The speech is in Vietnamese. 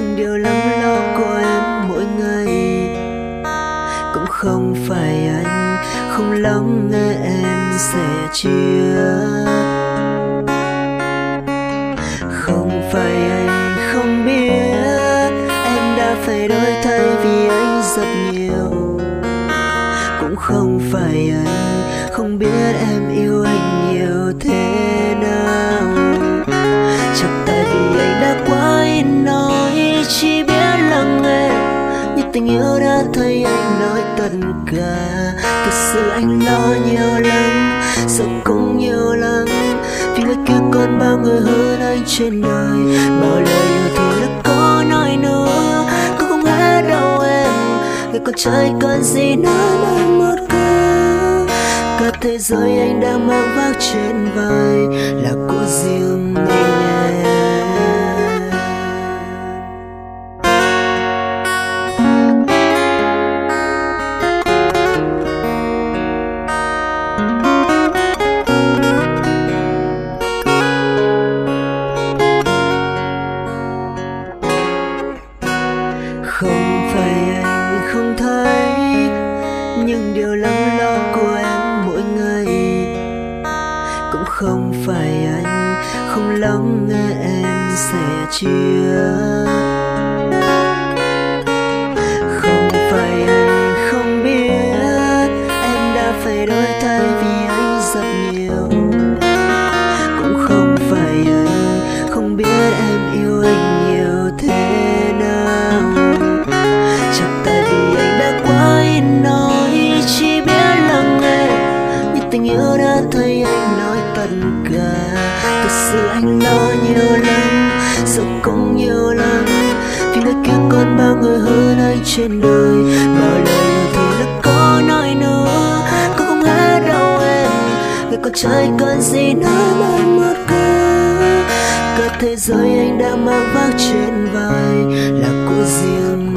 nhưng điều lắng lo của em mỗi ngày cũng không phải anh, không lắng nghe em sẻ chia. Không phải anh không biết em đã phải đổi thay vì anh rất nhiều. Cũng không phải anh không biết em yêu anh nhiều thế. Tình yêu đã thấy anh nói tất cả. Thực sự anh lo nhiều lắm sợ cũng nhiều lắm. Vì người kia còn bao người hơn anh trên đời. Bao lời yêu thương đã có nói nữa. Cũng không hết đâu em người con trai cần gì nữa mà một câu cả thế giới anh đang mang vác trên vai. Không phải anh không thấy những điều lắng lo của em mỗi ngày. Cũng không phải anh không lắng nghe em sẻ chia. Không phải anh không biết em đã phải đổi thay tình yêu đã thấy anh nói tất cả. Thực sự anh lo nhiều lắm sợ cũng nhiều lắm. Vì đã kia còn bao người hơn anh trên đời, bao lời yêu thương đã có nói nữa. Cũng không hết đâu em người con trai cần gì nữa mà một câu cả thế giới anh đã mang vác trên vai là của riêng